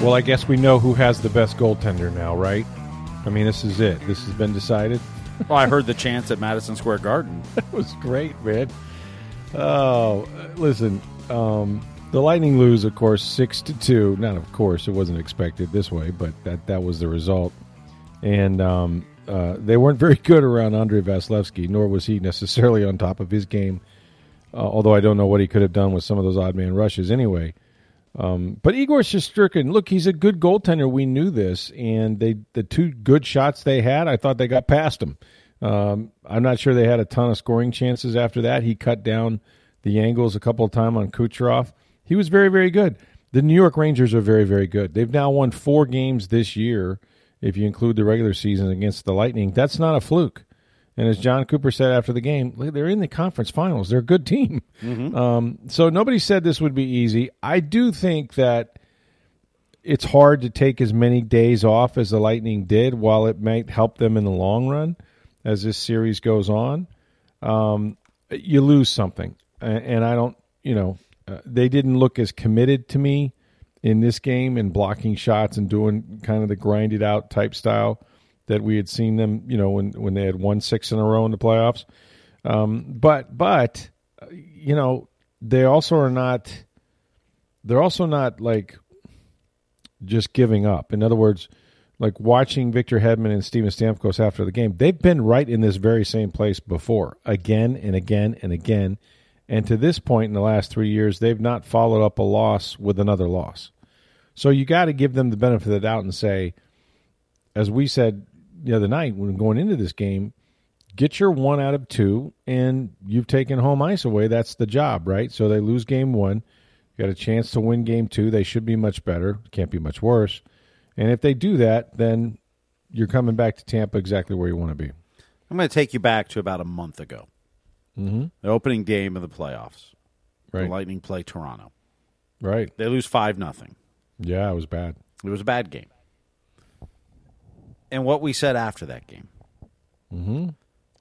Well, I guess we know who has the best goaltender now, right? I mean, this is it. This has been decided. Well, I heard the chants at Madison Square Garden. It was great, man. Oh, listen, um, the Lightning lose, of course, six to two. Not of course, it wasn't expected this way, but that that was the result. And um, uh, they weren't very good around Andrei Vasilevskiy, nor was he necessarily on top of his game. Uh, although I don't know what he could have done with some of those odd man rushes anyway. Um, but Igor Shesterkin, look, he's a good goaltender. We knew this, and they the two good shots they had, I thought they got past him. Um, I'm not sure they had a ton of scoring chances after that. He cut down the angles a couple of times on Kucherov. He was very, very good. The New York Rangers are very, very good. They've now won four games this year, if you include the regular season against the Lightning. That's not a fluke. And as Jon Cooper said after the game, they're in the conference finals. They're a good team. Mm-hmm. Um, so nobody said this would be easy. I do think that it's hard to take as many days off as the Lightning did, while it might help them in the long run as this series goes on. Um, you lose something, and I don't. You know, uh, they didn't look as committed to me in this game and blocking shots and doing kind of the grinded out type style that we had seen them, you know, when when they had won six in a row in the playoffs. Um, but but you know, they also are not. They're also not like just giving up. In other words, like watching Victor Hedman and Steven Stamkos after the game, they've been right in this very same place before, again and again and again. And to this point in the last three years, they've not followed up a loss with another loss. So you got to give them the benefit of the doubt and say, as we said the other night when going into this game, get your one out of two, and you've taken home ice away. That's the job, right? So they lose game one, You got a chance to win game two. They should be much better. Can't be much worse. And if they do that, then you're coming back to Tampa exactly where you want to be. I'm going to take you back to about a month ago. Mm-hmm. The opening game of the playoffs. Right. The Lightning play Toronto. Right. They lose 5 nothing. Yeah, it was bad. It was a bad game and what we said after that game. Mm-hmm.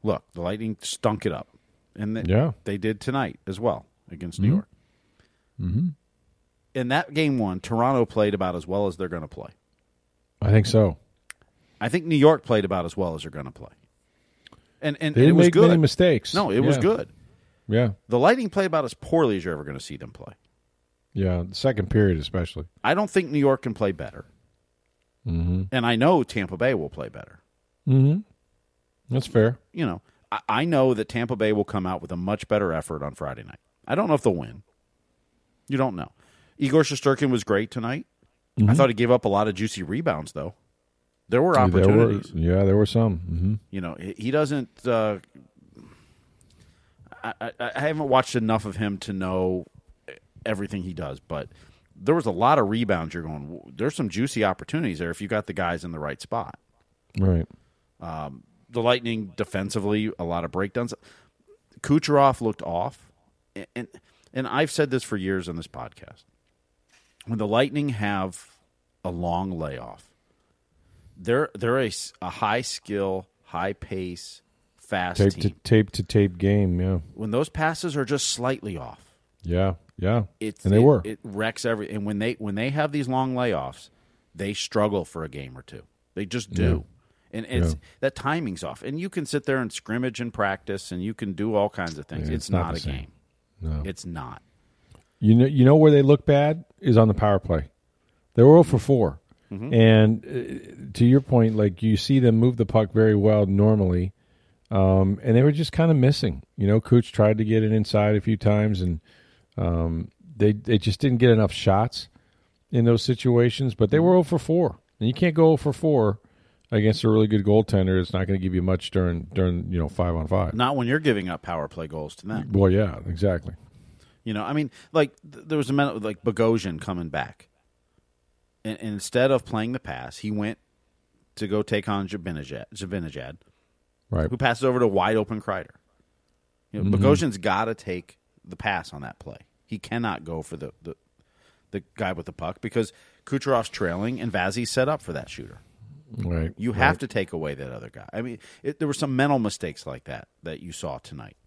Look, the Lightning stunk it up, and they, yeah. they did tonight as well against New mm-hmm. York. Mm-hmm. In that game one, Toronto played about as well as they're going to play. I think so. I think New York played about as well as they're going to play. And and, they didn't and it was make good. many mistakes. No, it yeah. was good. Yeah. The Lightning play about as poorly as you're ever going to see them play. Yeah, the second period especially. I don't think New York can play better. Mm-hmm. And I know Tampa Bay will play better. Mm-hmm. That's fair. You know, I, I know that Tampa Bay will come out with a much better effort on Friday night. I don't know if they'll win. You don't know. Igor Shesterkin was great tonight. Mm-hmm. I thought he gave up a lot of juicy rebounds, though. There were opportunities. There were, yeah, there were some. Mm-hmm. You know, he doesn't. Uh, I, I, I haven't watched enough of him to know everything he does, but there was a lot of rebounds. You're going. There's some juicy opportunities there if you got the guys in the right spot. Right. Um, the Lightning defensively, a lot of breakdowns. Kucherov looked off, and, and and I've said this for years on this podcast. When the Lightning have a long layoff, they're they're a, a high skill, high pace, fast tape team. to tape to tape game. Yeah. When those passes are just slightly off, yeah, yeah, it's and they it, were. It wrecks every. And when they when they have these long layoffs, they struggle for a game or two. They just do. And it's Yeah. that timing's off. And you can sit there and scrimmage and practice, and you can do all kinds of things. Yeah, it's, it's not not, a same. game. No. It's not. You know, you know where they look bad is on the power play. They were 0 for 4. Mm-hmm. And uh, to your point, like you see them move the puck very well normally, um, and they were just kind of missing. You know, Cooch tried to get it inside a few times, and um, they they just didn't get enough shots in those situations. But they were 0 for 4, and you can't go 0 for 4 against a really good goaltender. It's not going to give you much during during you know five on five. Not when you're giving up power play goals to them. Well, yeah, exactly. You know, I mean, like th- there was a minute with like Bogosian coming back, and, and instead of playing the pass, he went to go take on Zibanejad, Zibanejad Right. who passes over to wide open Kreider. You know, Bogosian's got to take the pass on that play. He cannot go for the, the the guy with the puck because Kucherov's trailing and Vazzy's set up for that shooter. Right. You have to take away that other guy. I mean, it, there were some mental mistakes like that that you saw tonight.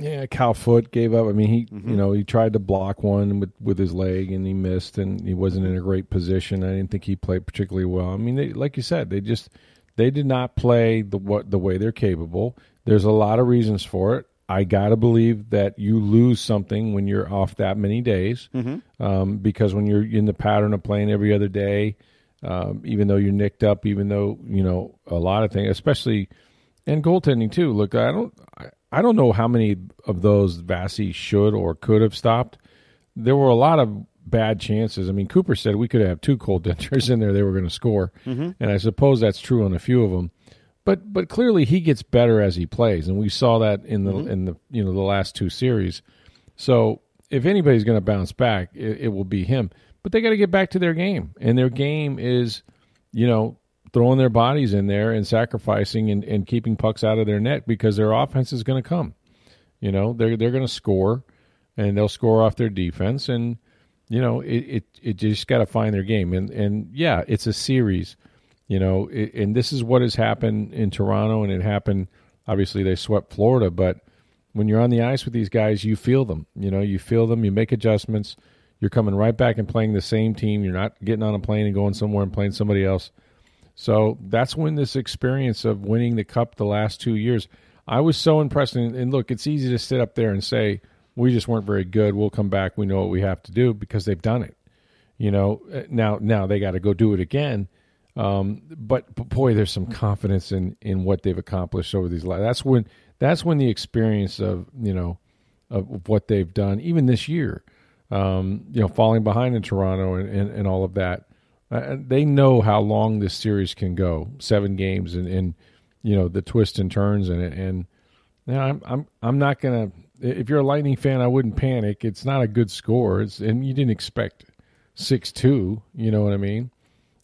Yeah, Cal Foote gave up. I mean, he Mm-hmm. you know he tried to block one with with his leg and he missed, and he wasn't in a great position. I didn't think he played particularly well. I mean, they, like you said, they just they did not play the what the way they're capable. There's a lot of reasons for it. I gotta believe that you lose something when you're off that many days, um, because when you're in the pattern of playing every other day, um, even though you're nicked up, even though you know a lot of things, especially and goaltending too. Look, I don't, I, I don't know how many of those Vassy should or could have stopped. There were a lot of bad chances. I mean, Cooper said we could have two goaltenders in there; they were going to score, and I suppose that's true on a few of them. But but clearly he gets better as he plays, and we saw that in the mm-hmm. in the you know the last two series. So if anybody's going to bounce back, it, it will be him. But they got to get back to their game, and their game is, you know, throwing their bodies in there and sacrificing and, and keeping pucks out of their net because their offense is going to come. You know, they're they're going to score, and they'll score off their defense, and you know, it it, it just got to find their game. And and yeah, it's a series. You know, it, and this is what has happened in Toronto, and it happened. Obviously, they swept Florida, but when you're on the ice with these guys, you feel them. You know, you feel them. You make adjustments. You're coming right back and playing the same team. You're not getting on a plane and going somewhere and playing somebody else. So that's when this experience of winning the cup the last two years, I was so impressed. And, and look, it's easy to sit up there and say we just weren't very good. We'll come back. We know what we have to do because they've done it. You know, Uh, now now they got to go do it again. Um, but, but boy, there's some confidence in in what they've accomplished over these last. That's when that's when the experience of you know of what they've done, even this year, um, you know, falling behind in Toronto and, and, and all of that. Uh, they know how long this series can go, seven games, and, and you know the twists and turns in it. And you know, I'm I'm I'm not gonna. If you're a Lightning fan, I wouldn't panic. It's not a good score. It's and you didn't expect six two. You know what I mean?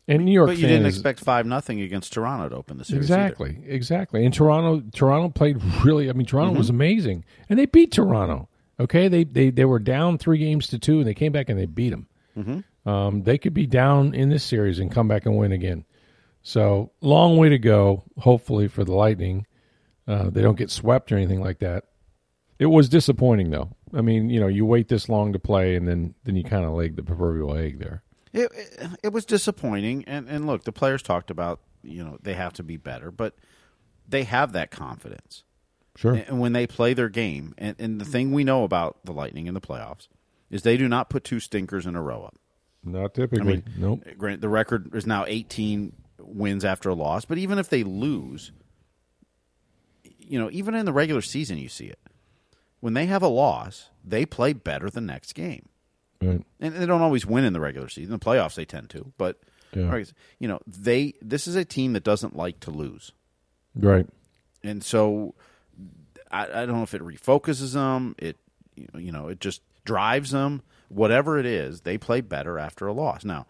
And New York, But you didn't is- expect five nothing against Toronto to open the series. either. Exactly, exactly. And Toronto, Toronto played really. I mean, Toronto was amazing, and they beat Toronto. Okay, they they they were down three games to two, and they came back and they beat them. Um, they could be down in this series and come back and win again. So long way to go. Hopefully for the Lightning, uh, they don't get swept or anything like that. It was disappointing though. I mean, you know, you wait this long to play, and then then you kind of leg the proverbial egg there. It, it, it was disappointing, and and look, the players talked about you know they have to be better, but they have that confidence, Sure. and when they play their game, and, and the thing we know about the Lightning in the playoffs is they do not put two stinkers in a row up. Not typically. I mean, nope. Grant, the record is now 18 wins after a loss, but even if they lose, you know, even in the regular season, you see it. When they have a loss, they play better the next game. Right. And they don't always win in the regular season. The playoffs, they tend to. But, Yeah. you know, they this is a team that doesn't like to lose. Right. And so I, I don't know if it refocuses them, it, you know, it just drives them. Whatever it is, they play better after a loss. Now,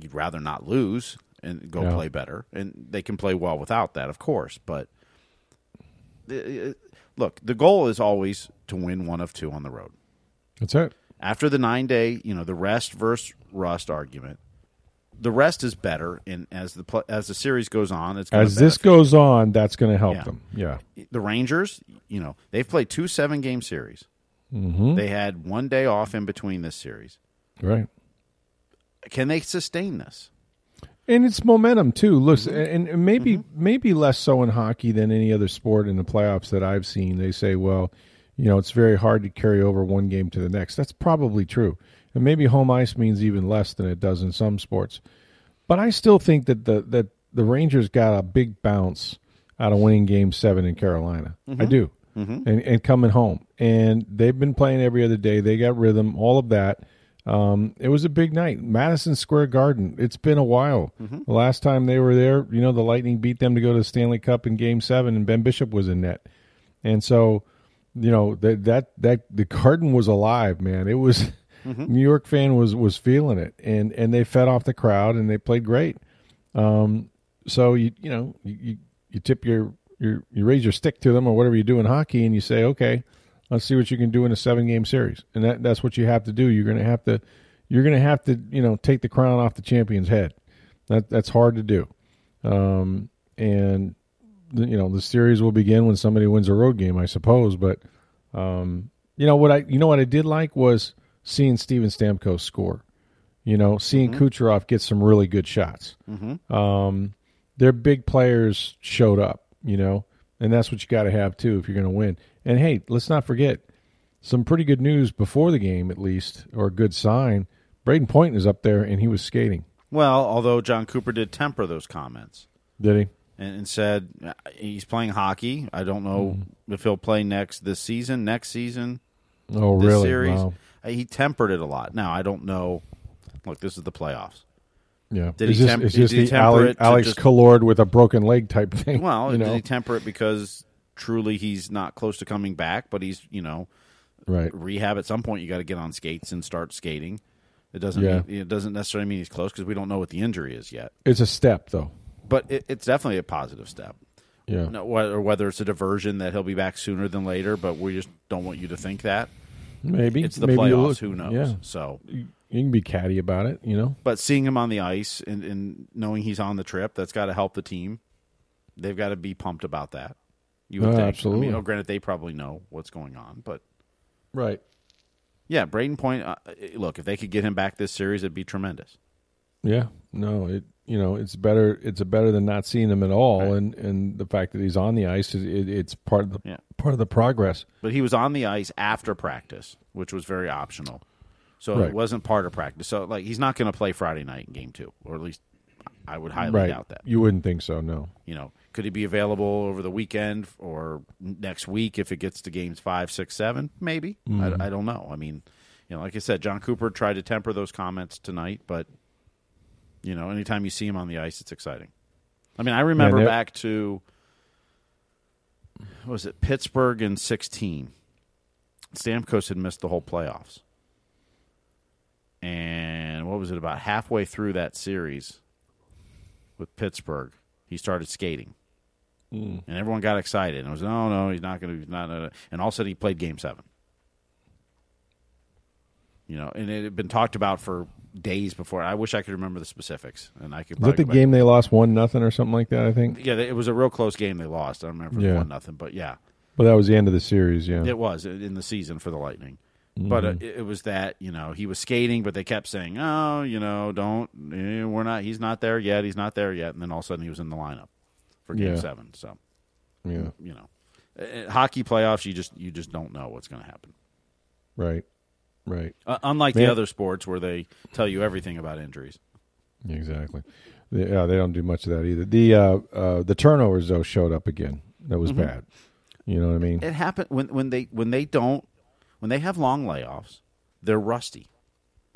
you'd rather not lose and go Yeah. play better, and they can play well without that, of course. But uh, look, the goal is always to win one of two on the road. That's it. After the nine day, you know, the rest versus rust argument, the rest is better. And as the as the series goes on, it's gonna As this goes on, that's going to help Yeah. them. Yeah. the Rangers, you know, they've played two seven game series. Mm-hmm. They had one day off in between this series. Right. Can they sustain this? And it's momentum too. Look, Mm-hmm. and, and maybe maybe less so in hockey than any other sport in the playoffs that I've seen. They say, well, you know, it's very hard to carry over one game to the next. That's probably true. And maybe home ice means even less than it does in some sports. But I still think that the that the Rangers got a big bounce out of winning Game Seven in Carolina. I mm-hmm. do, mm-hmm. and and coming home, and they've been playing every other day. They got rhythm, all of that. Um, it was a big night, Madison Square Garden. It's been a while. Mm-hmm. The last time they were there, you know, the Lightning beat them to go to the Stanley Cup in Game Seven, and Ben Bishop was in net, and so you know that that that the garden was alive, man. It was Mm-hmm. New York fan was was feeling it, and and they fed off the crowd and they played great. Um, so you you know you you, tip your your you raise your stick to them or whatever you do in hockey, and you say, okay, let's see what you can do in a seven game series, and that that's what you have to do. You're going to have to you're going to have to you know take the crown off the champion's head. That that's hard to do, um, and you know the series will begin when somebody wins a road game, I suppose. But um, you know what I you know what I did like was seeing Steven Stamkos score. You know, seeing Kucherov get some really good shots. Um, their big players showed up. You know, and that's what you got to have too if you're going to win. And hey, let's not forget some pretty good news before the game, at least, or a good sign. Brayden Point is up there, and he was skating. Well, although Jon Cooper did temper those comments Did he? And, and said uh, he's playing hockey. I don't know Mm-hmm. if he'll play next this season, next season, Oh, really? series. Wow. Uh, He tempered it a lot. Now I don't know. Look, this is the playoffs. Yeah. Did is he this, temp- is did he temper Alex, it Alex just- Killorn with a broken leg type thing? Well, you did he temper it because truly he's not close to coming back, but he's you know right? rehab at some point. You got to get on skates and start skating. It doesn't Yeah. mean, it doesn't necessarily mean he's close because we don't know what the injury is yet. It's a step, though. But it, it's definitely a positive step. Yeah. No, whether, whether it's a diversion that he'll be back sooner than later, but we just don't want you to think that Maybe it's the maybe playoffs. look- Who knows? Yeah, So, you can be catty about it. You know. but seeing him on the ice and, and knowing he's on the trip, that's got to help the team. They've got to be pumped about that. You would Oh, think. absolutely. I mean, oh, granted, they probably know what's going on, but Right. yeah, Brayden Point. Uh, look, if they could get him back this series, it'd be tremendous. Yeah. No. It. You know, it's better. It's better than not seeing him at all, Right. and and the fact that he's on the ice, is it, it's part of the Yeah. part of the progress. But he was on the ice after practice, which was very optional. So Right. it wasn't part of practice. So like he's not going to play Friday night in game 2, or at least I would highly right. doubt that. You wouldn't think so. No. You know, could he be available over the weekend or next week if it gets to games five, six, seven? Maybe. Mm-hmm. I, I don't know. I mean, you know, like I said, Jon Cooper tried to temper those comments tonight, but you know, anytime you see him on the ice, it's exciting. I mean, I remember they're- back to what was it Pittsburgh in sixteen. Stamkos had missed the whole playoffs, and what was it about halfway through that series with Pittsburgh, he started skating, and everyone got excited. And it was no, no, he's not going to, he's not, uh," and all of a sudden he played Game Seven. You know, and it had been talked about for days before. I wish I could remember the specifics, and I could. Is that the game they lost one nothing or something like that? I think. Yeah, it was a real close game. They lost. I don't remember if it was Yeah. one nothing, but yeah, Well, that was the end of the series. Yeah. it was in the season for the Lightning. But uh, it, it was that you know he was skating, but they kept saying, "Oh, you know, don't eh, we're not. He's not there yet. He's not there yet." And then all of a sudden he was in the lineup for Game Yeah. Seven. So Yeah. you know, Uh, hockey playoffs, you just you just don't know what's going to happen. Right. Right. Uh, unlike Man. the other sports where they tell you everything about injuries. Exactly. Yeah, they don't do much of that either. The uh, uh, the turnovers though showed up again. That was Mm-hmm. bad. You know what I mean? It happened when when they when they don't when they have long layoffs, they're rusty.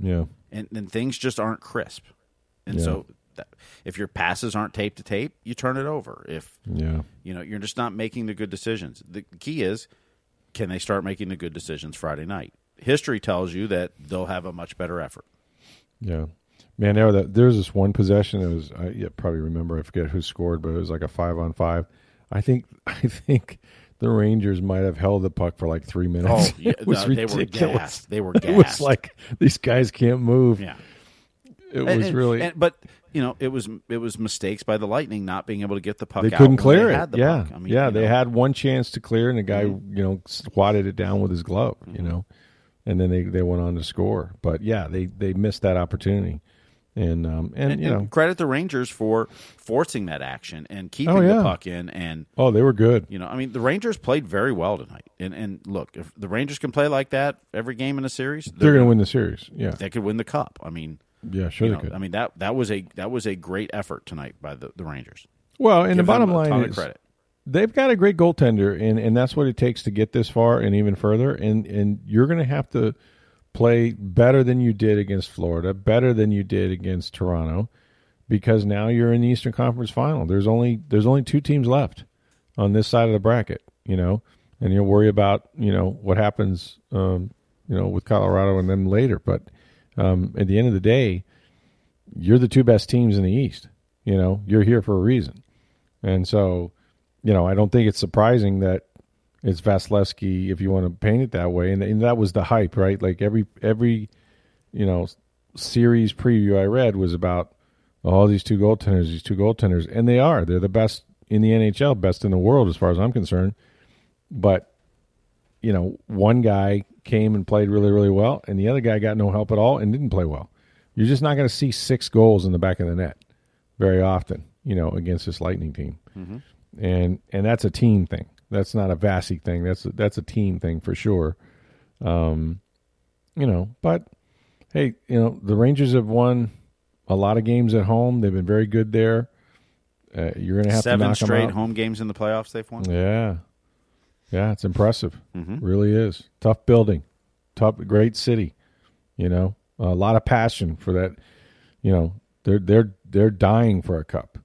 Yeah. and then things just aren't crisp. And Yeah. so, that, if your passes aren't tape to tape, you turn it over. If Yeah. you know you're just not making the good decisions. The key is, can they start making the good decisions Friday night? History tells you that they'll have a much better effort. Yeah. Man, there, there was this one possession that was I yeah, probably remember. I forget who scored, but it was like a five on five. I think I think the Rangers might have held the puck for like three minutes. Oh, yeah, it was no, they were gassed. They were gassed. It was like these guys can't move. Yeah, It And- was and- really. and- but you know, it was it was mistakes by the Lightning not being able to get the puck. they out couldn't clear they it. yeah. I mean, yeah. They know, Mm-hmm. had one chance to clear, and the guy, you know, swatted it down with his glove. You know, and then they they went on to score. But yeah, they they missed that opportunity, and um and, and, you know, and credit the Rangers for forcing that action and keeping Oh, yeah. the puck in and oh, they were good. You know, I mean, the Rangers played very well tonight. And and look, if the Rangers can play like that every game in a series, They're going to win the series. Yeah, They could win the cup. I mean, yeah, sure you they know, could. I mean that that was a that was a great effort tonight by the, the Rangers. well, and the Give them bottom line is credit. They've got a great goaltender, and and that's what it takes to get this far and even further. And and you're going to have to play better than you did against Florida, better than you did against Toronto, because now you're in the Eastern Conference Final. There's only there's only two teams left on this side of the bracket. You know, and you'll worry about you know what happens, um, you know, with Colorado and then later. But um, at the end of the day, you're the two best teams in the East. You know, you're here for a reason, and so you know, I don't think it's surprising that it's Vasilevskiy if you want to paint it that way, and, and that was the hype, right? Like every every you know series preview I read was about all oh, these two goaltenders, these two goaltenders, and they are. They're the best in the NHL, best in the world as far as I'm concerned. But you know, one guy came and played really, really well, and the other guy got no help at all and didn't play well. You're just not going to see six goals in the back of the net very often, you know, against this Lightning team, mm-hmm. And and that's a team thing. That's not a Vasi thing. That's a, that's a team thing for sure. Um, you know, but hey, you know, the Rangers have won a lot of games at home. They've been very good there. Uh, you're going to have seven to knock straight home games in the playoffs. They've won. Yeah, yeah, it's impressive. Mm-hmm. Really is tough building, tough, great city. You know, a lot of passion for that. You know, they're they're they're dying for a cup.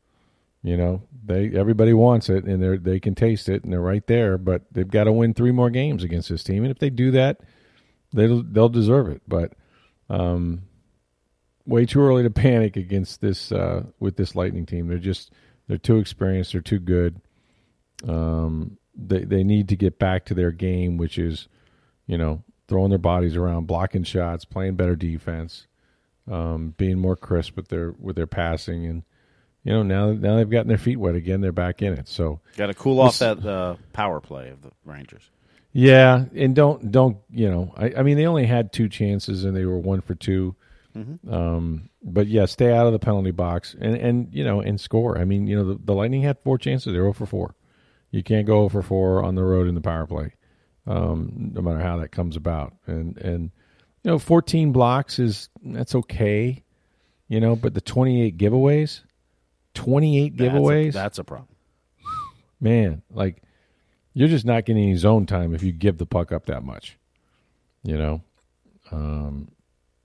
You know, they everybody wants it, and they they can taste it, and they're right there. But they've got to win three more games against this team, and if they do that, they'll they'll deserve it. But um, way too early to panic against this uh, with this Lightning team. They're just they're too experienced. They're too good. Um, they they need to get back to their game, which is, you know, throwing their bodies around, blocking shots, playing better defense, um, being more crisp with their with their passing, and you know now now they've gotten their feet wet again. They're back in it. So got to cool off that uh, power play of the Rangers. Yeah, and don't don't you know? I, I mean, they only had two chances and they were one for 2 mm-hmm. Um, but yeah, stay out of the penalty box and and you know and score. I mean, you know, the, the Lightning had four chances; they're 0 for four. You can't go 0 for four on the road in the power play, um, no matter how that comes about. And and you know, 14 blocks is that's okay, you know, but the 28 giveaways, 28 that's giveaways, a, that's a problem. Man, like you're just not getting any zone time if you give the puck up that much. You know, um,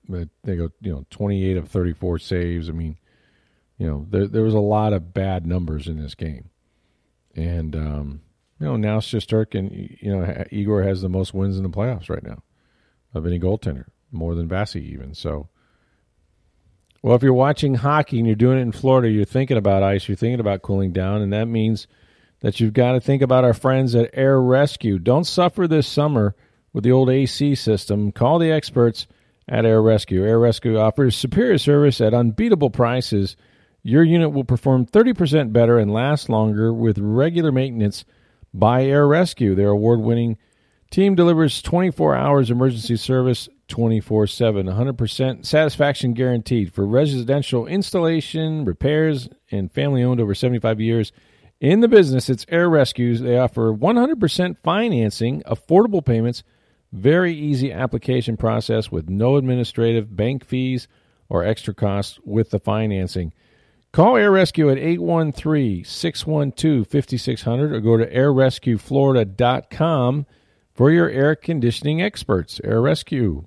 but they go, you know, 28 of 34 saves. I mean, you know, there there was a lot of bad numbers in this game, and um, you know now Shesterkin, you know, Igor has the most wins in the playoffs right now of any goaltender, more than Vasi even. So, well, if you're watching hockey and you're doing it in Florida, you're thinking about ice, you're thinking about cooling down, and that means that you've got to think about our friends at Air Rescue. Don't suffer this summer with the old AC system. Call the experts at Air Rescue. Air Rescue offers superior service at unbeatable prices. Your unit will perform 30% better and last longer with regular maintenance by Air Rescue. Their award winning team delivers 24 hours emergency service 24 7. 100% satisfaction guaranteed for residential installation, repairs, and family owned over 75 years. In the business, it's Air Rescues. They offer 100% financing, affordable payments, very easy application process with no administrative bank fees or extra costs with the financing. Call Air Rescue at 813 612 5600 or go to airrescueflorida.com for your air conditioning experts. Air Rescue.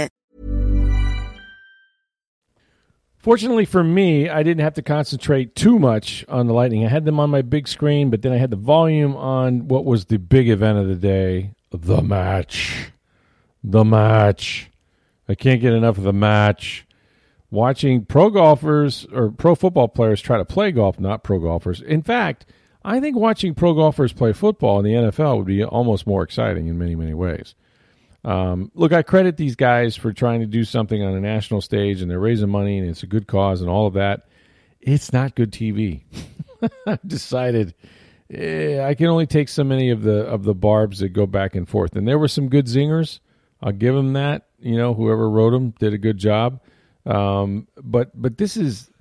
Fortunately for me, I didn't have to concentrate too much on the Lightning. I had them on my big screen, but then I had the volume on what was the big event of the day the match. The match. I can't get enough of the match. Watching pro golfers or pro football players try to play golf, not pro golfers. In fact, I think watching pro golfers play football in the NFL would be almost more exciting in many, many ways. Um, look, I credit these guys for trying to do something on a national stage, and they're raising money, and it's a good cause, and all of that. It's not good TV. I decided eh, I can only take so many of the of the barbs that go back and forth, and there were some good zingers. I'll give them that. You know, whoever wrote them did a good job. Um, but but this is,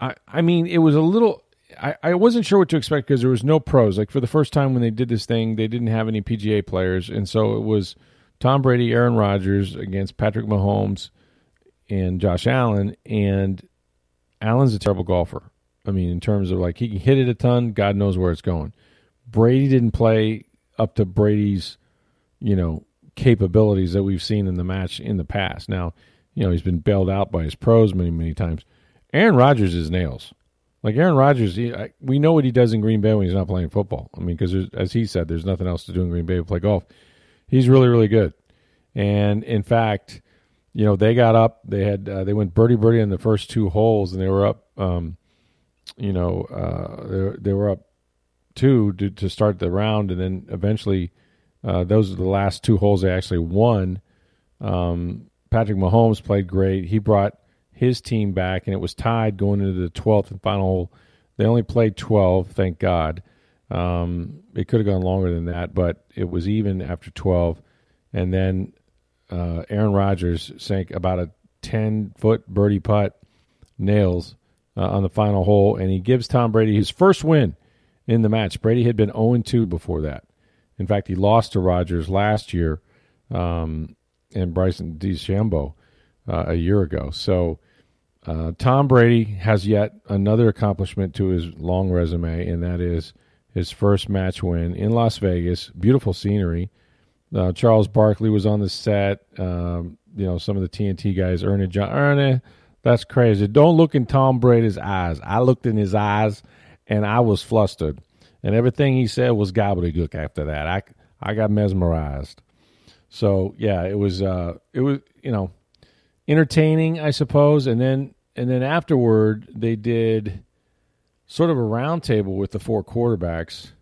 I I mean, it was a little I, I wasn't sure what to expect because there was no pros. Like for the first time when they did this thing, they didn't have any PGA players, and so it was Tom Brady, Aaron Rodgers against Patrick Mahomes and Josh Allen. And Allen's a terrible golfer. I mean, in terms of like he can hit it a ton, God knows where it's going. Brady didn't play up to Brady's, you know, capabilities that we've seen in the match in the past. Now, you know, he's been bailed out by his pros many, many times. Aaron Rodgers is nails. Like Aaron Rodgers, he, I, we know what he does in Green Bay when he's not playing football. I mean, because as he said, there's nothing else to do in Green Bay but play golf. He's really, really good. And in fact, you know, they got up. They had uh, they went birdie birdie in the first two holes, and they were up. Um, you know, uh, they, they were up two to, to start the round, and then eventually, uh, those are the last two holes they actually won. Um, Patrick Mahomes played great. He brought his team back, and it was tied going into the 12th and final hole. They only played 12, thank God. Um, it could have gone longer than that, but it was even after 12. And then uh, Aaron Rodgers sank about a 10 foot birdie putt, nails uh, on the final hole, and he gives Tom Brady his first win in the match. Brady had been 0 2 before that. In fact, he lost to Rodgers last year um, and Bryson DeChambeau uh, a year ago. So uh, Tom Brady has yet another accomplishment to his long resume, and that is his first match win in Las Vegas. Beautiful scenery. Uh, Charles Barkley was on the set. Um, you know, some of the TNT guys, Ernie John. Ernie, that's crazy. Don't look in Tom Brady's eyes. I looked in his eyes, and I was flustered. And everything he said was gobbledygook after that. I, I got mesmerized. So yeah, it was uh, it was you know entertaining, I suppose. And then and then afterward, they did sort of a roundtable with the four quarterbacks,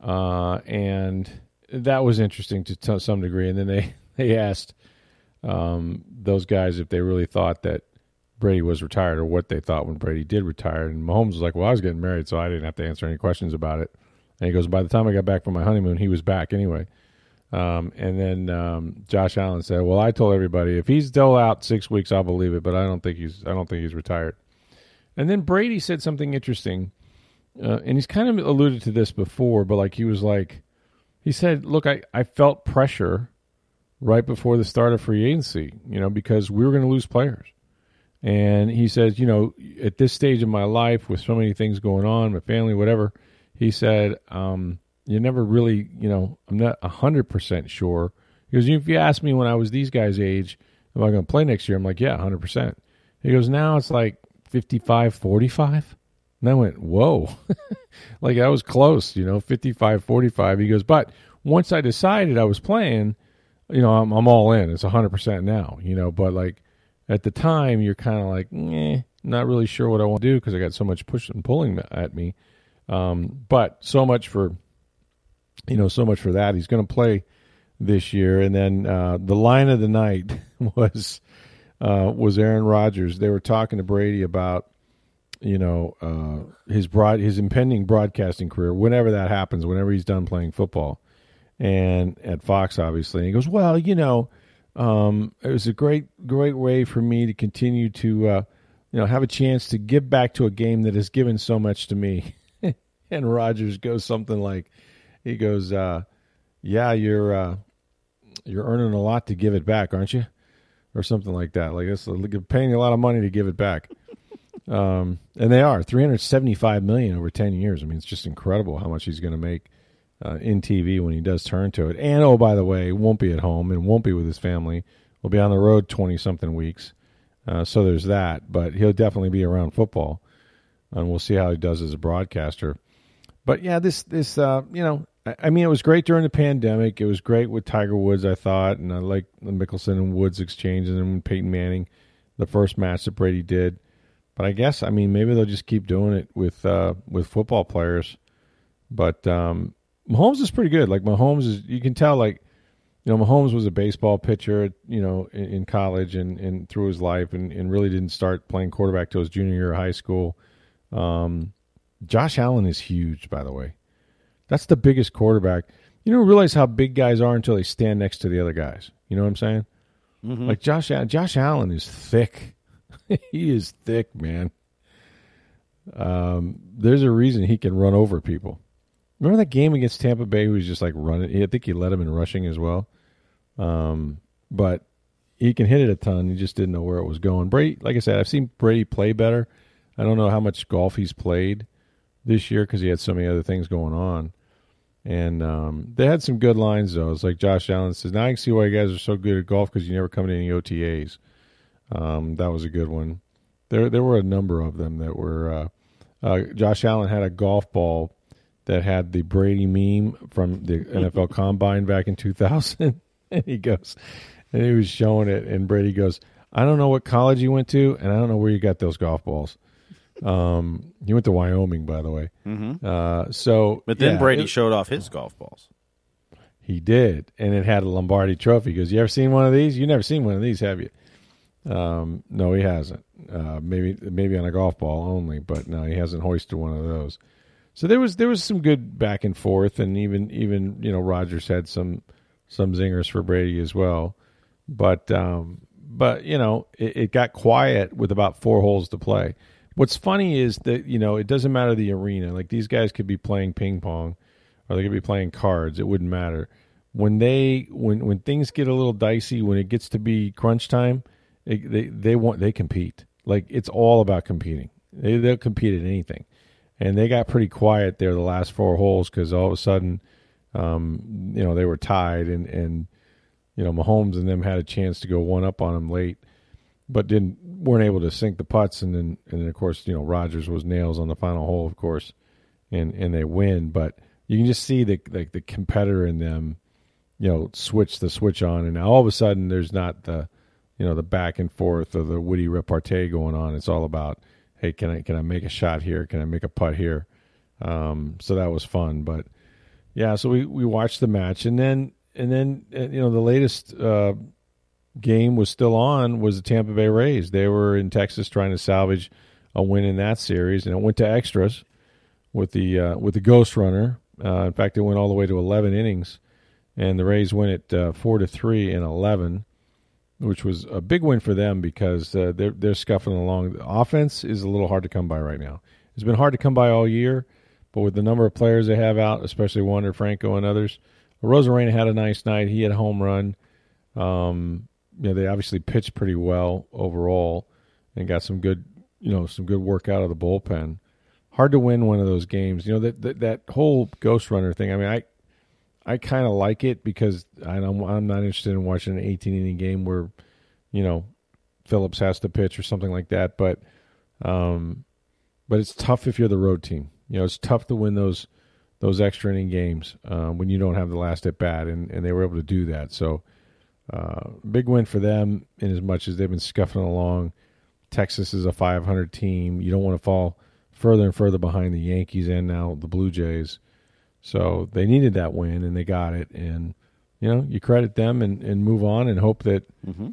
uh, and that was interesting to t- some degree. And then they they asked um, those guys if they really thought that Brady was retired or what they thought when Brady did retire. And Mahomes was like, "Well, I was getting married, so I didn't have to answer any questions about it." And he goes, "By the time I got back from my honeymoon, he was back anyway." Um, and then um, Josh Allen said, "Well, I told everybody if he's still out six weeks, I'll believe it, but I don't think he's I don't think he's retired." And then Brady said something interesting, uh, and he's kind of alluded to this before, but like he was like, he said, "Look, I I felt pressure right before the start of free agency, you know, because we were going to lose players." And he says, you know, at this stage of my life, with so many things going on, my family, whatever, he said, um, you never really, you know, I'm not 100% sure. Because if you ask me when I was these guys' age, am I going to play next year? I'm like, yeah, 100%. He goes, now it's like 55, 45. And I went, whoa. like I was close, you know, 55, 45. He goes, but once I decided I was playing, you know, I'm, I'm all in. It's 100% now, you know, but like at the time, you're kind of like, eh, not really sure what I want to do because I got so much pushing and pulling at me. Um, but so much for you know, so much for that. He's going to play this year. And then uh, the line of the night was uh, was Aaron Rodgers. They were talking to Brady about you know uh, his broad his impending broadcasting career whenever that happens, whenever he's done playing football, and at Fox obviously. And he goes, well, you know. Um, it was a great, great way for me to continue to, uh, you know, have a chance to give back to a game that has given so much to me. and Rodgers goes something like, he goes, uh, "Yeah, you're uh, you're earning a lot to give it back, aren't you?" Or something like that. Like it's paying a lot of money to give it back. um, and they are 375 million over 10 years. I mean, it's just incredible how much he's going to make uh, in TV when he does turn to it. And oh, by the way, won't be at home and won't be with his family. Will be on the road 20 something weeks. Uh, so there's that. But he'll definitely be around football, and we'll see how he does as a broadcaster. But yeah, this this uh, you know I mean, it was great during the pandemic. It was great with Tiger Woods, I thought, and I like the Mickelson and Woods exchange, and then Peyton Manning, the first match that Brady did. But I guess, I mean, maybe they'll just keep doing it with uh, with football players. But um, Mahomes is pretty good. Like Mahomes is, you can tell, like you know, Mahomes was a baseball pitcher, you know, in, in college and, and through his life, and, and really didn't start playing quarterback till his junior year of high school. Um, Josh Allen is huge, by the way. That's the biggest quarterback. You don't realize how big guys are until they stand next to the other guys. You know what I'm saying? Mm-hmm. Like Josh Josh Allen is thick. he is thick, man. um, there's a reason he can run over people. Remember that game against Tampa Bay? He was just like running. I think he led him in rushing as well. Um, but he can hit it a ton. He just didn't know where it was going. Brady, like I said, I've seen Brady play better. I don't know how much golf he's played this year because he had so many other things going on. And um, they had some good lines though. It's like Josh Allen says, "Now I can see why you guys are so good at golf because you never come to any OTAs." Um, that was a good one. There, there were a number of them that were. Uh, uh, Josh Allen had a golf ball that had the Brady meme from the NFL Combine back in 2000, and he goes, and he was showing it, and Brady goes, "I don't know what college you went to, and I don't know where you got those golf balls." Um, he went to Wyoming, by the way. Mm-hmm. Uh, so, But then yeah, Brady it- showed off his golf balls. he did, and it had a Lombardi Trophy. Because "You ever seen one of these? You never seen one of these, have you?" Um, no, he hasn't. Uh, maybe maybe on a golf ball only, but no, he hasn't hoisted one of those. So there was there was some good back and forth, and even even you know Rodgers had some some zingers for Brady as well, but um, but you know it, it got quiet with about four holes to play. What's funny is that you know it doesn't matter the arena. Like these guys could be playing ping pong, or they could be playing cards. It wouldn't matter when they when when things get a little dicey. When it gets to be crunch time, it, they they want they compete. Like it's all about competing. They they'll compete at anything, and they got pretty quiet there the last four holes because all of a sudden, um, you know, they were tied and and you know Mahomes and them had a chance to go one up on them late, but didn't weren't able to sink the putts and then and then of course you know Rodgers was nails on the final hole of course, and and they win. But you can just see the like the competitor in them, you know, switch the switch on, and now all of a sudden there's not the you know the back and forth or the witty repartee going on. It's all about hey, can I can I make a shot here? Can I make a putt here? Um, so that was fun, but yeah, so we we watched the match, and then and then uh, you know the latest uh, game was still on was the Tampa Bay Rays. They were in Texas trying to salvage a win in that series, and it went to extras with the uh, with the Ghost Runner. Uh, in fact, it went all the way to eleven innings, and the Rays win it uh, four to three in eleven, which was a big win for them because uh, they're they're scuffing along. The offense is a little hard to come by right now. It's been hard to come by all year, but with the number of players they have out, especially Wander Franco and others, Arozarena had a nice night. He had a home run. Um, you know, they obviously pitched pretty well overall and got some good, you know, some good work out of the bullpen. Hard to win one of those games. You know that that, that whole Ghost Runner thing. I mean, I I kind of like it because I don't, I'm not interested in watching an 18 inning game where, you know, Phillips has to pitch or something like that. But, um, but it's tough if you're the road team. You know, it's tough to win those those extra inning games uh, when you don't have the last at bat, and, and they were able to do that. So, uh, big win for them in as much as they've been scuffing along. Texas is a 500 team. You don't want to fall further and further behind the Yankees and now the Blue Jays. So they needed that win and they got it. And you know, you credit them and, and move on and hope that Mm-hmm.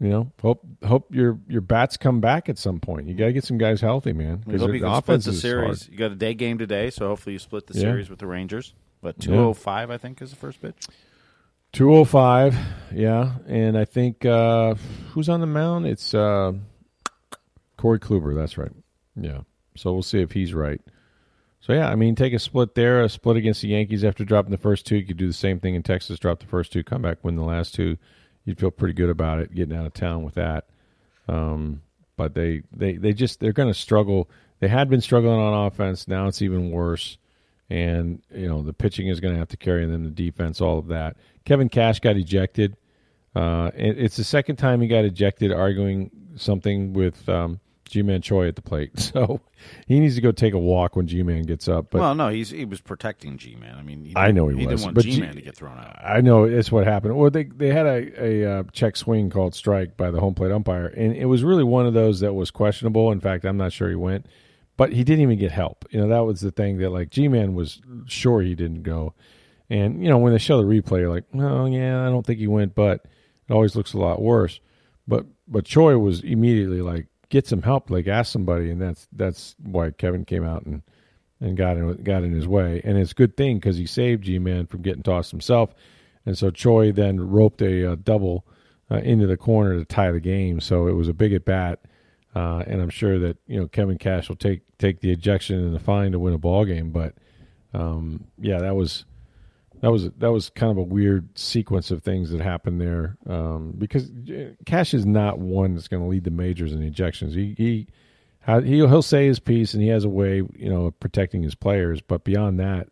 you know hope hope your your bats come back at some point. You got to get some guys healthy, man. You the can split offense the is series. hard. You got a day game today, so hopefully you split the Yeah. series with the Rangers. But two oh five, I think, is the first pitch. 205, yeah. And I think uh, who's on the mound? It's uh, Corey Kluber. That's right. Yeah. So we'll see if he's right. So yeah, I mean, take a split there, a split against the Yankees after dropping the first two. You could do the same thing in Texas, drop the first two, come back, win the last two. You'd feel pretty good about it, getting out of town with that. Um, but they, they, they just they're going to struggle. They had been struggling on offense. Now it's even worse. And you know the pitching is going to have to carry them, the defense, all of that. Kevin Cash got ejected. Uh, it, it's the second time he got ejected, arguing something with um, Ji-Man Choi at the plate. So he needs to go take a walk when Ji-Man gets up. But well, no, he's he was protecting Ji Man. I mean, he I know he he was, didn't want but Ji Man G- to get thrown out. I know it's what happened. Well, they they had a a uh, check swing called strike by the home plate umpire, and it was really one of those that was questionable. In fact, I'm not sure he went, but he didn't even get help. You know, that was the thing that like Ji-Man was sure he didn't go, and you know when they show the replay, you're like, oh yeah, I don't think he went, but it always looks a lot worse. But but Choi was immediately like, get some help, like ask somebody, and that's that's why Kevin came out and and got in got in his way. And it's a good thing because he saved Ji Man from getting tossed himself. And so Choi then roped a uh, double uh, into the corner to tie the game. So it was a big at bat uh, and I'm sure that you know Kevin Cash will take take the ejection and the fine to win a ball game. But um, yeah, that was that was that was kind of a weird sequence of things that happened there um, because Cash is not one that's going to lead the majors in ejections. He he he'll, he'll say his piece and he has a way you know of protecting his players, but beyond that,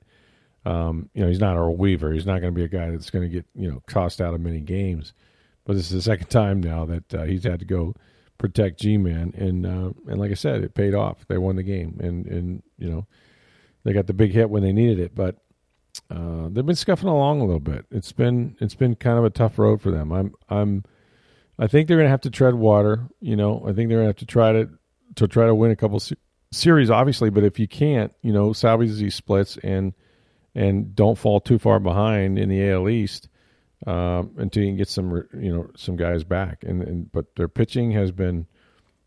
um, you know he's not Earl Weaver. He's not going to be a guy that's going to get you know tossed out of many games. But this is the second time now that uh, he's had to go protect Ji-Man, and uh, and like I said, it paid off. They won the game, and and you know they got the big hit when they needed it, but uh, they've been scuffing along a little bit. It's been it's been kind of a tough road for them. I'm I'm I think they're going to have to tread water. You know, I think they're going to have to try to to try to win a couple se- series, obviously. But if you can't, you know, salvage these splits and and don't fall too far behind in the AL East um, until you can get some you know some guys back. And, and but their pitching has been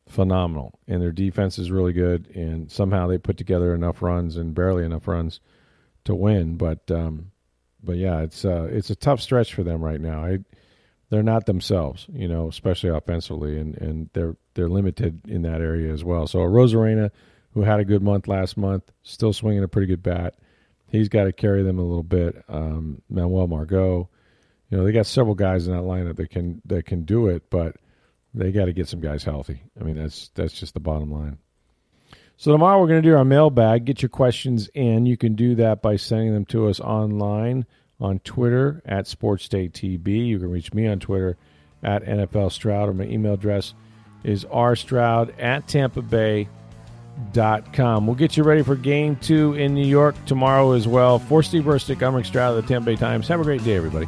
phenomenal, and their defense is really good. And somehow they put together enough runs and barely enough runs to win. But um, but yeah, it's uh, it's a tough stretch for them right now. I, they're not themselves, you know, especially offensively, and, and they're they're limited in that area as well. So Arozarena, who had a good month last month, still swinging a pretty good bat. He's got to carry them a little bit. Um, Manuel Margot, you know, they got several guys in that lineup that can that can do it, but they got to get some guys healthy. I mean, that's that's just the bottom line. So tomorrow we're going to do our mailbag. Get your questions in. You can do that by sending them to us online on Twitter at SportsDayTB. You can reach me on Twitter at NFL Stroud, or my email address is rstroud at Tampa Bay. Dot com. We'll get you ready for game two in New York tomorrow as well. For Steve Burstick, I'm Rick Stroud of the Tampa Bay Times. Have a great day, everybody.